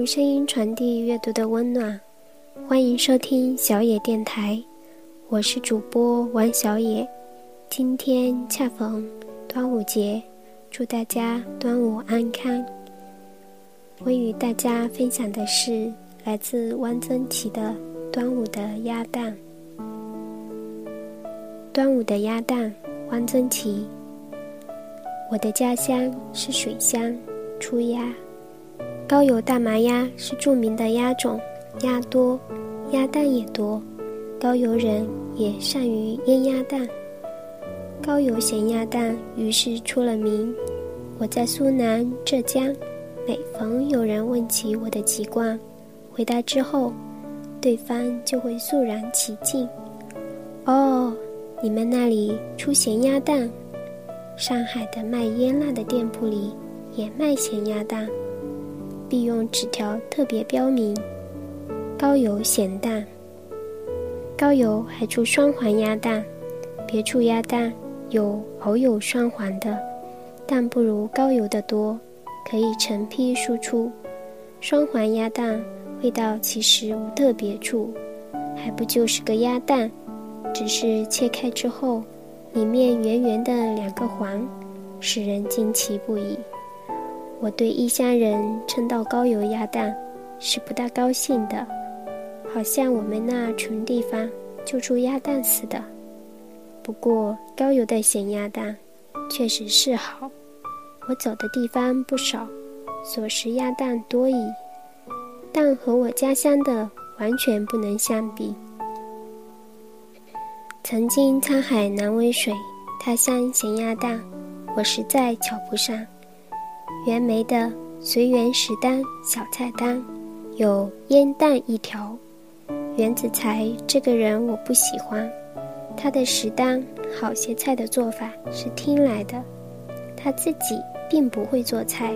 用声音传递阅读的温暖，欢迎收听小野电台，我是主播王小野。今天恰逢端午节，祝大家端午安康。我与大家分享的是来自汪曾祺的《端午的鸭蛋》。端午的鸭蛋，汪曾祺。我的家乡是水乡，出鸭。高邮大麻鸭是著名的鸭种，鸭多，鸭蛋也多。高邮人也善于腌鸭蛋。高邮咸鸭蛋于是出了名。我在苏南、浙江，每逢有人问起我的籍贯，回答之后，对方就会肃然起敬。哦，你们那里出咸鸭蛋？上海的卖腌腊的店铺里也卖咸鸭蛋，必用纸条特别标明“高邮咸蛋”。高邮还出双黄鸭蛋，别处鸭蛋有偶有双黄的，但不如高邮的多，可以成批输出。双黄鸭蛋味道其实无特别处，还不就是个鸭蛋，只是切开之后。里面圆圆的两个黄，使人惊奇不已。我对异乡人称道高邮鸭蛋是不大高兴的，好像我们那穷地方就出鸭蛋似的。不过高邮的咸鸭蛋确实是好，我走的地方不少，所食鸭蛋多矣，但和我家乡的完全不能相比。曾经沧海难为水，他乡咸鸭蛋，我实在瞧不上。袁枚的随园食单小菜单，有腌蛋一条。袁子才这个人我不喜欢，他的食单好些菜的做法是听来的，他自己并不会做菜。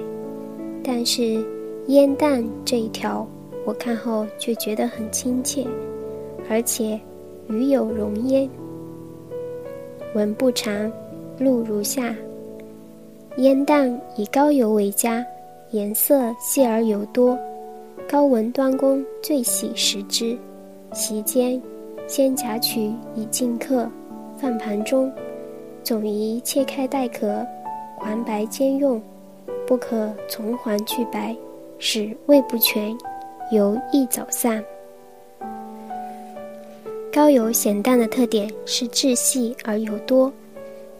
但是腌蛋这一条，我看后却觉得很亲切，而且。鱼有容焉。文不长，录如下：腌蛋以高油为佳，颜色细而油多。高文端公最喜食之。席间，先夹取以尽客，放盘中。总宜切开带壳，黄白兼用，不可从黄去白，使味不全，油易走散。高邮咸蛋的特点是质细而油多，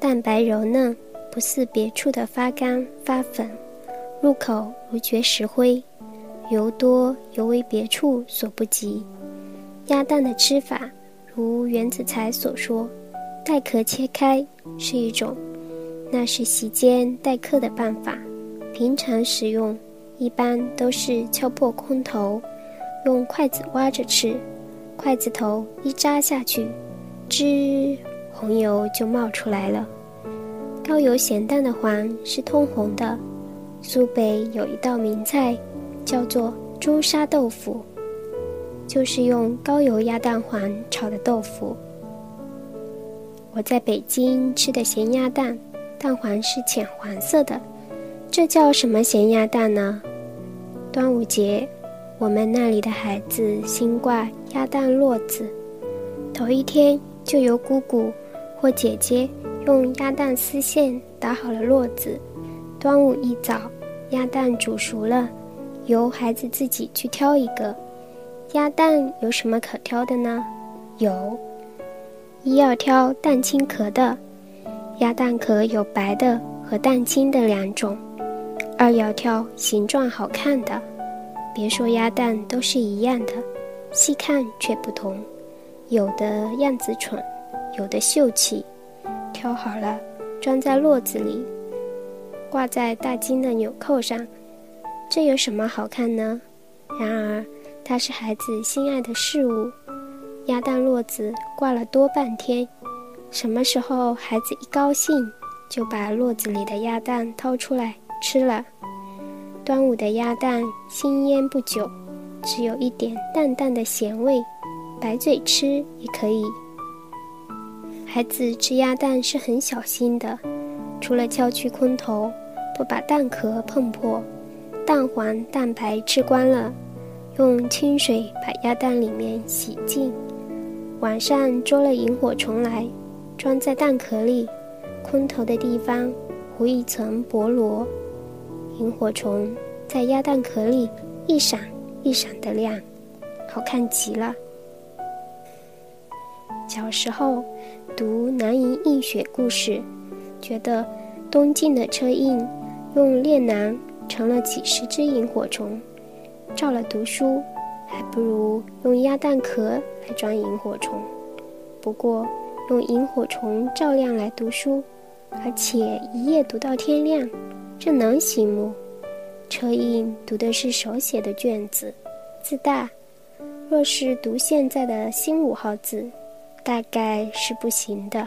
蛋白柔嫩，不似别处的发干发粉，入口如嚼石灰。油多尤为别处所不及。鸭蛋的吃法，如袁子才所说，带壳切开是一种，那是席间待客的办法。平常食用，一般都是敲破空头，用筷子挖着吃。筷子头一扎下去，吱，红油就冒出来了。高邮咸蛋的黄是通红的。苏北有一道名菜，叫做朱砂豆腐，就是用高邮鸭蛋黄炒的豆腐。我在北京吃的咸鸭蛋，蛋黄是浅黄色的，这叫什么咸鸭蛋呢？端午节。我们那里的孩子新挂鸭蛋络子，头一天就由姑姑或姐姐用鸭蛋丝线打好了络子。端午一早，鸭蛋煮熟了，由孩子自己去挑一个。鸭蛋有什么可挑的呢？有，一要挑蛋清壳的，鸭蛋壳有白的和蛋清的两种；二要挑形状好看的。别说鸭蛋都是一样的，细看却不同，有的样子蠢，有的秀气。挑好了，装在络子里，挂在大金的纽扣上，这有什么好看呢？然而，它是孩子心爱的事物。鸭蛋络子挂了多半天，什么时候孩子一高兴，就把络子里的鸭蛋掏出来吃了。端午的鸭蛋新腌不久，只有一点淡淡的咸味，白嘴吃也可以。孩子吃鸭蛋是很小心的，除了敲去空头，不把蛋壳碰破，蛋黄蛋白吃光了，用清水把鸭蛋里面洗净。晚上捉了萤火虫来，装在蛋壳里，空头的地方糊一层薄膜。萤火虫在鸭蛋壳里一闪一闪的亮，好看极了。小时候读南营映雪故事，觉得东晋的车胤用炼囊盛了几十只萤火虫，照了读书，还不如用鸭蛋壳来装萤火虫。不过用萤火虫照亮来读书，而且一夜读到天亮，这能行吗？车胤读的是手写的卷子，字大，若是读现在的新五号字。大概是不行的。